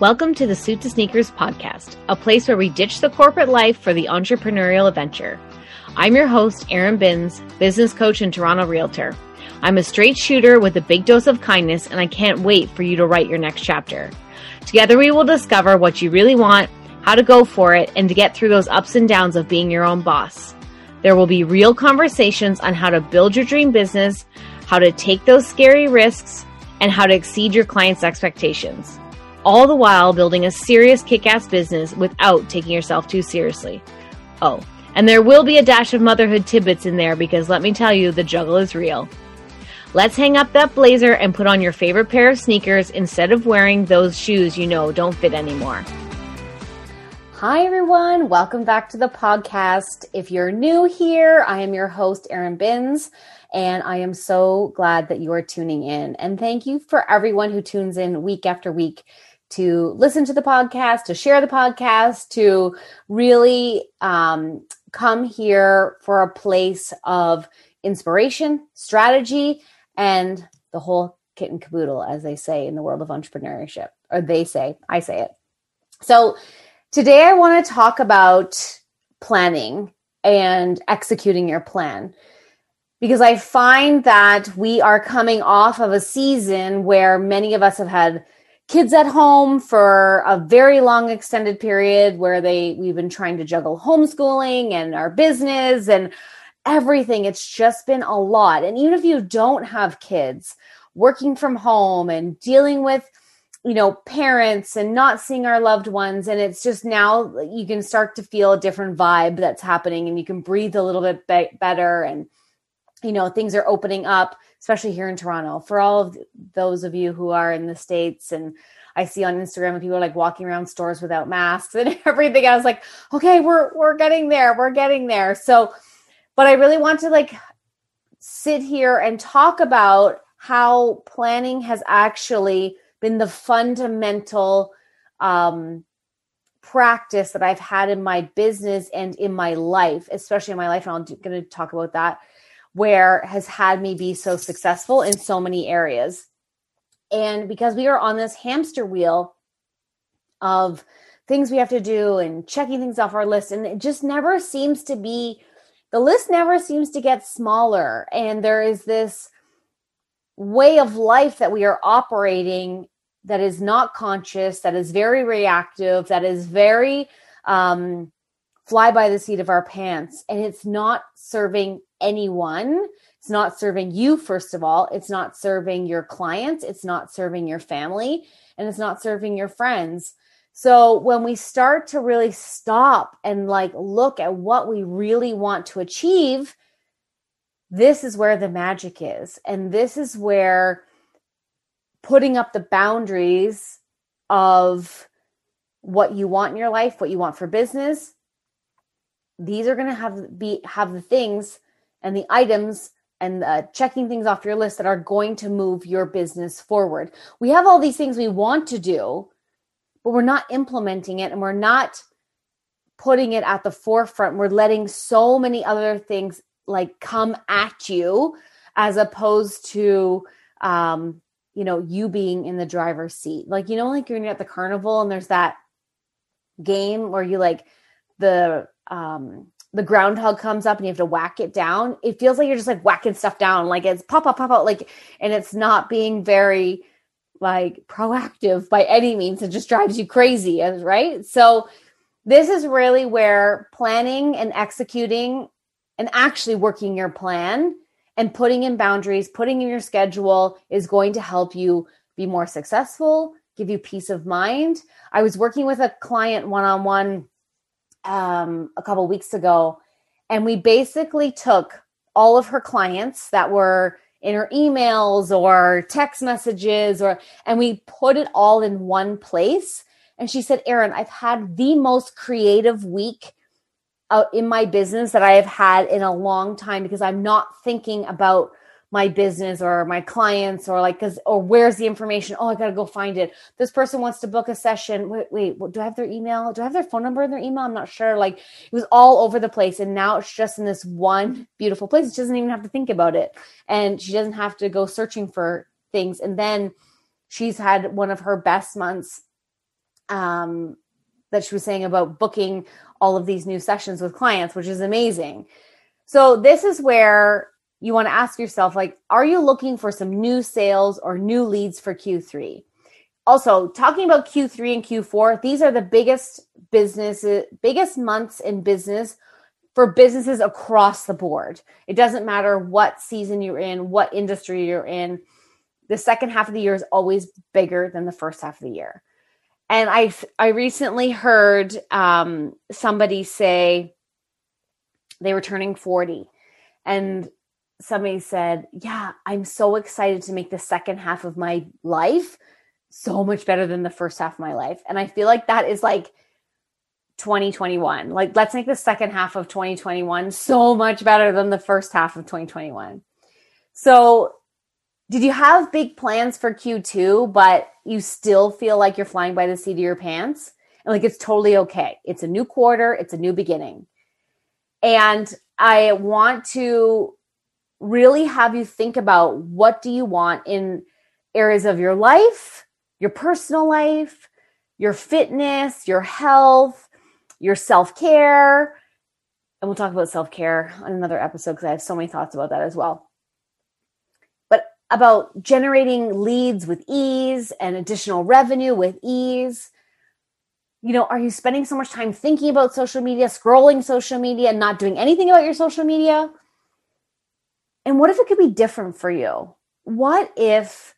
Welcome to the Suit to Sneakers podcast, a place where we ditch the corporate life for the entrepreneurial adventure. I'm your host, Erin Binns, business coach and Toronto realtor. I'm a straight shooter with a big dose of kindness, and I can't wait for you to write your next chapter. Together, we will discover what you really want, how to go for it, and to get through those ups and downs of being your own boss. There will be real conversations on how to build your dream business, how to take those scary risks, and how to exceed your clients' expectations all the while building a serious kick ass business without taking yourself too seriously. Oh, and there will be a dash of motherhood tidbits in there because let me tell you, the juggle is real. Let's hang up that blazer and put on your favorite pair of sneakers instead of wearing those shoes you know don't fit anymore. Hi, everyone. Welcome back to the podcast. If you're new here, I am your host, Erin Binns. And I am so glad that you are tuning in. And thank you for everyone who tunes in week after week to listen to the podcast, to share the podcast, to really um, come here for a place of inspiration, strategy, and the whole kit and caboodle, as they say in the world of entrepreneurship, or they say, I say it. So today I want to talk about planning and executing your plan because I find that we are coming off of a season where many of us have had kids at home for a very long extended period where they we've been trying to juggle homeschooling and our business and everything. It's just been a lot. And even if you don't have kids working from home and dealing with you know parents and not seeing our loved ones and it's just now you can start to feel a different vibe that's happening and you can breathe a little bit be- better and you know things are opening up especially here in toronto for all of those of you who are in the states and i see on instagram people are like walking around stores without masks and everything i was like okay we're we're getting there we're getting there so but i really want to like sit here and talk about how planning has actually been the fundamental um practice that I've had in my business and in my life, especially in my life. And I'm going to talk about that where has had me be so successful in so many areas. And because we are on this hamster wheel of things we have to do and checking things off our list, and it just never seems to be, the list never seems to get smaller. And there is this way of life that we are operating that is not conscious, that is very reactive, that is very um, fly by the seat of our pants. And it's not serving anyone. It's not serving you, first of all. It's not serving your clients. It's not serving your family. And it's not serving your friends. So when we start to really stop and like look at what we really want to achieve, this is where the magic is. And this is where putting up the boundaries of what you want in your life, what you want for business, these are going to have be have the things and the items and uh, checking things off your list that are going to move your business forward. We have all these things we want to do, but we're not implementing it and we're not putting it at the forefront. We're letting so many other things like come at you as opposed to um you know you being in the driver's seat like you know like you're at the carnival and there's that game where you like the um the groundhog comes up and you have to whack it down, it feels like you're just like whacking stuff down. Like it's pop, pop, pop out. Like, and it's not being very like proactive by any means. It just drives you crazy. Right. So this is really where planning and executing and actually working your plan and putting in boundaries, putting in your schedule is going to help you be more successful, give you peace of mind. I was working with a client one on one um, a couple weeks ago, and we basically took all of her clients that were in her emails or text messages or and we put it all in one place. And she said erin i've had the most creative week uh, in my business that i have had in a long time because i'm not thinking about my business or my clients or like because or where's the information? Oh i gotta go find it. This person wants to book a session. Wait wait do i have their email? Do i have their phone number in their email? I'm not sure. Like it was all over the place and now it's just in this one beautiful place. She doesn't even have to think about it and she doesn't have to go searching for things. And then she's had one of her best months um, that she was saying about booking all of these new sessions with clients, which is amazing. So this is where you want to ask yourself like are you looking for some new sales or new leads for Q3? Also, talking about Q3 and Q4, these are the biggest businesses biggest months in business for businesses across the board. It doesn't matter what season you're in, what industry you're in. The second half of the year is always bigger than the first half of the year. And I I recently heard um, somebody say they were turning 40 and somebody said, "Yeah, I'm so excited to make the second half of my life so much better than the first half of my life." And I feel like that is like 2021. Like let's make the second half of 2021 so much better than the first half of 2021. So, did you have big plans for Q2 but you still feel like you're flying by the seat of your pants? And like it's totally okay. It's a new quarter, it's a new beginning. And I want to really have you think about what do you want in areas of your life, your personal life, your fitness, your health, your self-care. And we'll talk about self-care on another episode because I have so many thoughts about that as well. But about generating leads with ease and additional revenue with ease. You know, are you spending so much time thinking about social media, scrolling social media, and not doing anything about your social media? And what if it could be different for you? What if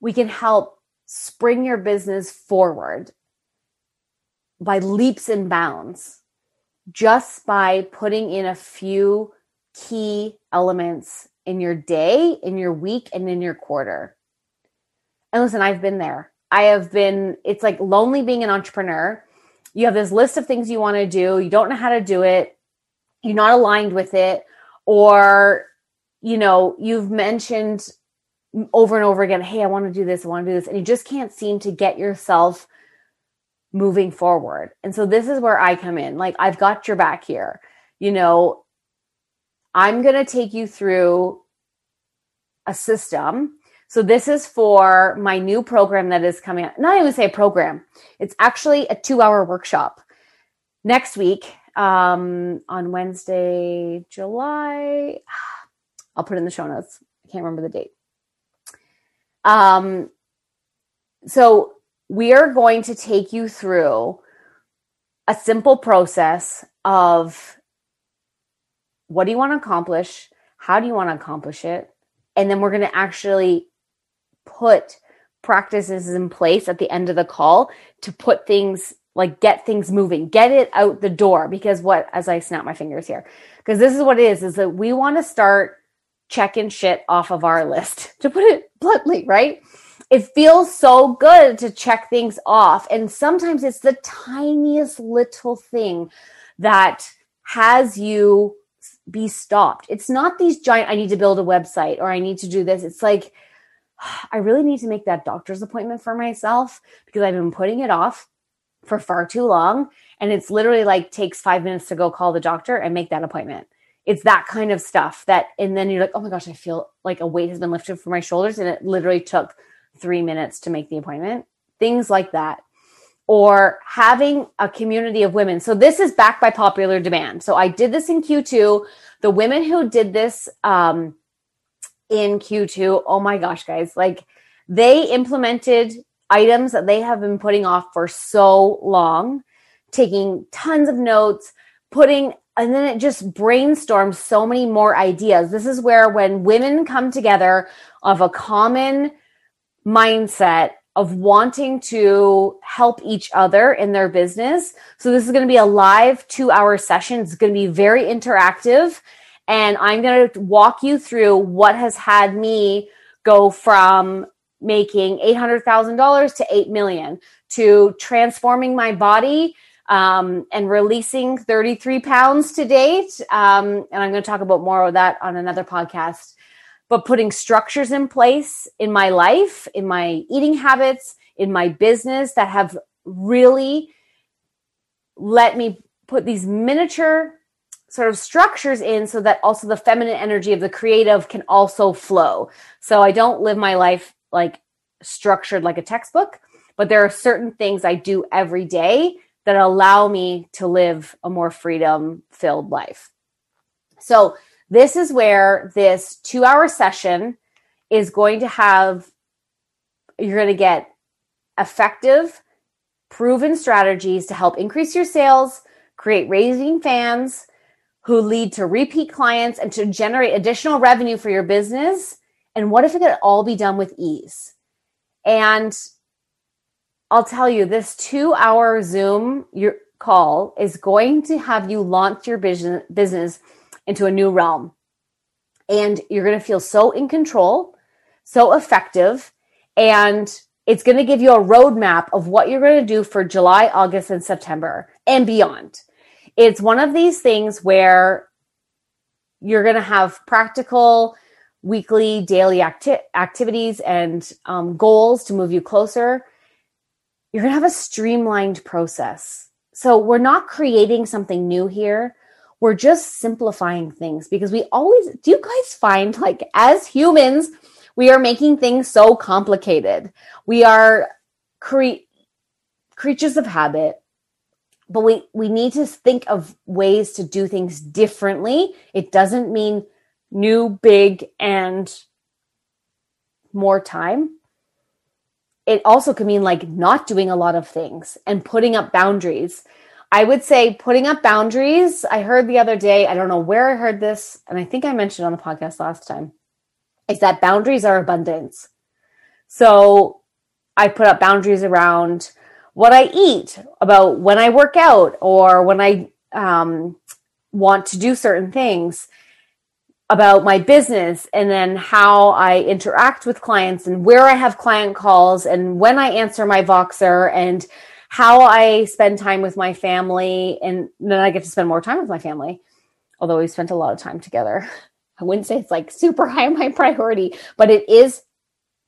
we can help spring your business forward by leaps and bounds just by putting in a few key elements in your day, in your week, and in your quarter? And listen, I've been there. I have been, it's like lonely being an entrepreneur. You have this list of things you want to do, you don't know how to do it, you're not aligned with it, or you know, you've mentioned over and over again, hey, I want to do this, I want to do this, and you just can't seem to get yourself moving forward. And so this is where I come in. Like, I've got your back here. You know, I'm going to take you through a system. So this is for my new program that is coming out. Not even say program. It's actually a 2-hour workshop. Next week um on Wednesday, July I'll put in the show notes. I can't remember the date. Um, so we are going to take you through a simple process of what do you want to accomplish? How do you want to accomplish it? And then we're going to actually put practices in place at the end of the call to put things like get things moving, get it out the door. Because what, as I snap my fingers here, because this is what it is, is that we want to start checking shit off of our list, to put it bluntly, right? It feels so good to check things off. And sometimes it's the tiniest little thing that has you be stopped. It's not these giant, I need to build a website or I need to do this. It's like, I really need to make that doctor's appointment for myself because I've been putting it off for far too long. And it's literally like takes five minutes to go call the doctor and make that appointment it's that kind of stuff that and then you're like oh my gosh i feel like a weight has been lifted from my shoulders and it literally took three minutes to make the appointment. Things like that. Or having a community of women. So this is backed by popular demand. So i did this in q2 the women who did this um, in q2 oh my gosh guys like they implemented items that they have been putting off for so long taking tons of notes putting and then it just brainstorms so many more ideas. This is where when women come together of a common mindset of wanting to help each other in their business. So this is going to be a live 2-hour session. It's going to be very interactive and I'm going to walk you through what has had me go from making $800,000 to 8 million to transforming my body um, and releasing 33 pounds to date. Um, and I'm going to talk about more of that on another podcast. But putting structures in place in my life, in my eating habits, in my business that have really let me put these miniature sort of structures in so that also the feminine energy of the creative can also flow. So I don't live my life like structured like a textbook but there are certain things I do every day that allow me to live a more freedom filled life. So, this is where this two hour session is going to have, you're going to get effective, proven strategies to help increase your sales, create raving fans who lead to repeat clients and to generate additional revenue for your business. And what if it could all be done with ease? And I'll tell you, this two hour Zoom your call is going to have you launch your business, business into a new realm. And you're going to feel so in control, so effective, and it's going to give you a roadmap of what you're going to do for July, August, and September and beyond. It's one of these things where you're going to have practical weekly, daily acti- activities and um, goals to move you closer. You're going to have a streamlined process. So we're not creating something new here. We're just simplifying things because we always, do you guys find like as humans, we are making things so complicated. We are cre- creatures of habit but we we need to think of ways to do things differently it doesn't mean new big and more time it also can mean like not doing a lot of things and putting up boundaries. I would say putting up boundaries i heard the other day i don't know where i heard this and i think i mentioned on the podcast last time is that boundaries are abundance. So i put up boundaries around what I eat, about when I work out or when I um, want to do certain things, about my business, and then how I interact with clients and where I have client calls and when I answer my Voxer and how I spend time with my family. And then I get to spend more time with my family, although we spent a lot of time together. I wouldn't say it's like super high on my priority, but it is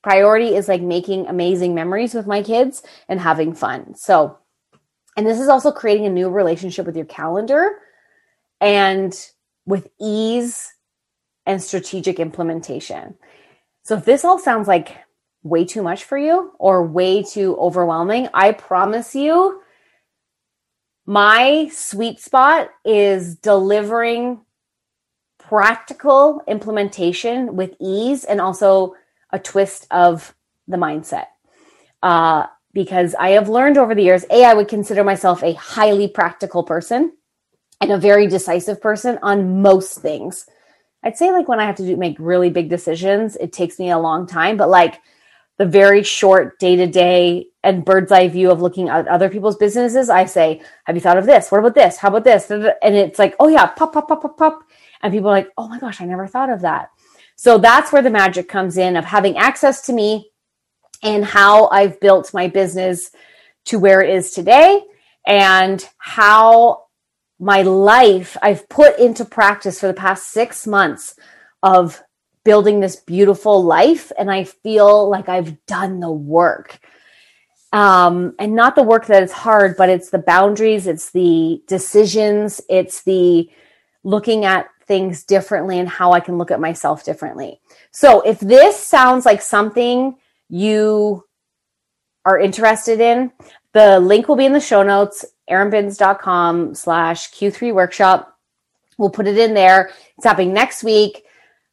priority is like making amazing memories with my kids and having fun. So, and this is also creating a new relationship with your calendar and with ease and strategic implementation. So, if this all sounds like way too much for you or way too overwhelming, I promise you, my sweet spot is delivering practical implementation with ease and also a twist of the mindset. Uh, because I have learned over the years, A, I would consider myself a highly practical person and a very decisive person on most things. I'd say like when I have to do, make really big decisions, it takes me a long time, but like the very short day to day and bird's eye view of looking at other people's businesses, I say, have you thought of this? What about this? How about this? And it's like, oh yeah, pop, pop, pop, pop, pop. And people are like, oh my gosh, I never thought of that. So that's where the magic comes in of having access to me and how I've built my business to where it is today and how my life I've put into practice for the past six months of building this beautiful life. And I feel like I've done the work. Um, and not the work that is hard, but it's the boundaries, it's the decisions, it's the looking at things differently and how I can look at myself differently. So if this sounds like something you are interested in, the link will be in the show notes, erinbinns.com slash Q3 workshop. We'll put it in there. It's happening next week.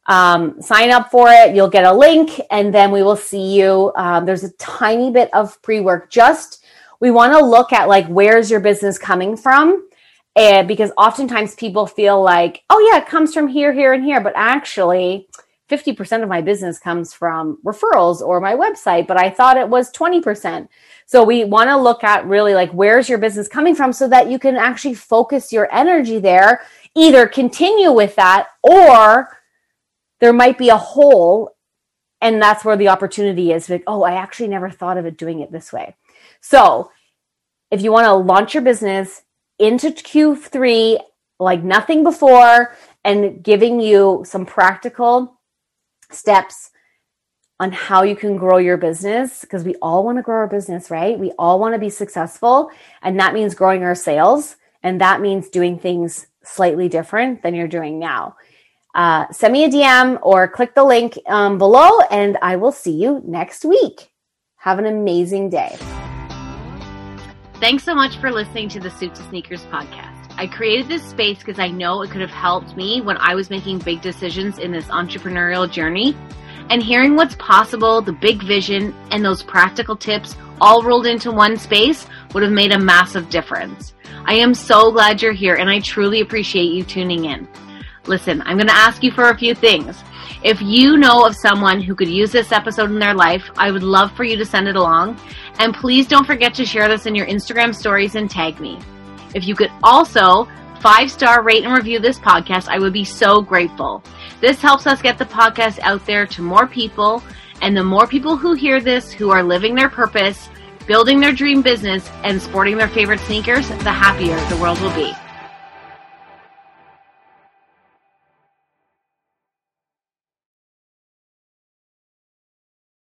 Um, sign up for it. You'll get a link and then we will see you. Um, there's a tiny bit of pre work. Just we want to look at like, where's your business coming from? And because oftentimes people feel like, oh, yeah, it comes from here, here, and here. But actually, 50% of my business comes from referrals or my website, but I thought it was 20%. So we want to look at really like where's your business coming from so that you can actually focus your energy there, either continue with that or there might be a hole. And that's where the opportunity is. Like, oh, I actually never thought of it doing it this way. So if you want to launch your business, into Q3 like nothing before and giving you some practical steps on how you can grow your business because we all want to grow our business, right? We all want to be successful. And that means growing our sales. And that means doing things slightly different than you're doing now. Uh, send me a DM or click the link um, below, and I will see you next week. Have an amazing day. Thanks so much for listening to the Suit to Sneakers podcast. I created this space because I know it could have helped me when I was making big decisions in this entrepreneurial journey. And hearing what's possible, the big vision, and those practical tips all rolled into one space would have made a massive difference. I am so glad you're here and I truly appreciate you tuning in. Listen, I'm going to ask you for a few things. If you know of someone who could use this episode in their life, I would love for you to send it along. And please don't forget to share this in your Instagram stories and tag me. If you could also five star rate and review this podcast, I would be so grateful. This helps us get the podcast out there to more people. And the more people who hear this, who are living their purpose, building their dream business, and sporting their favorite sneakers, the happier the world will be.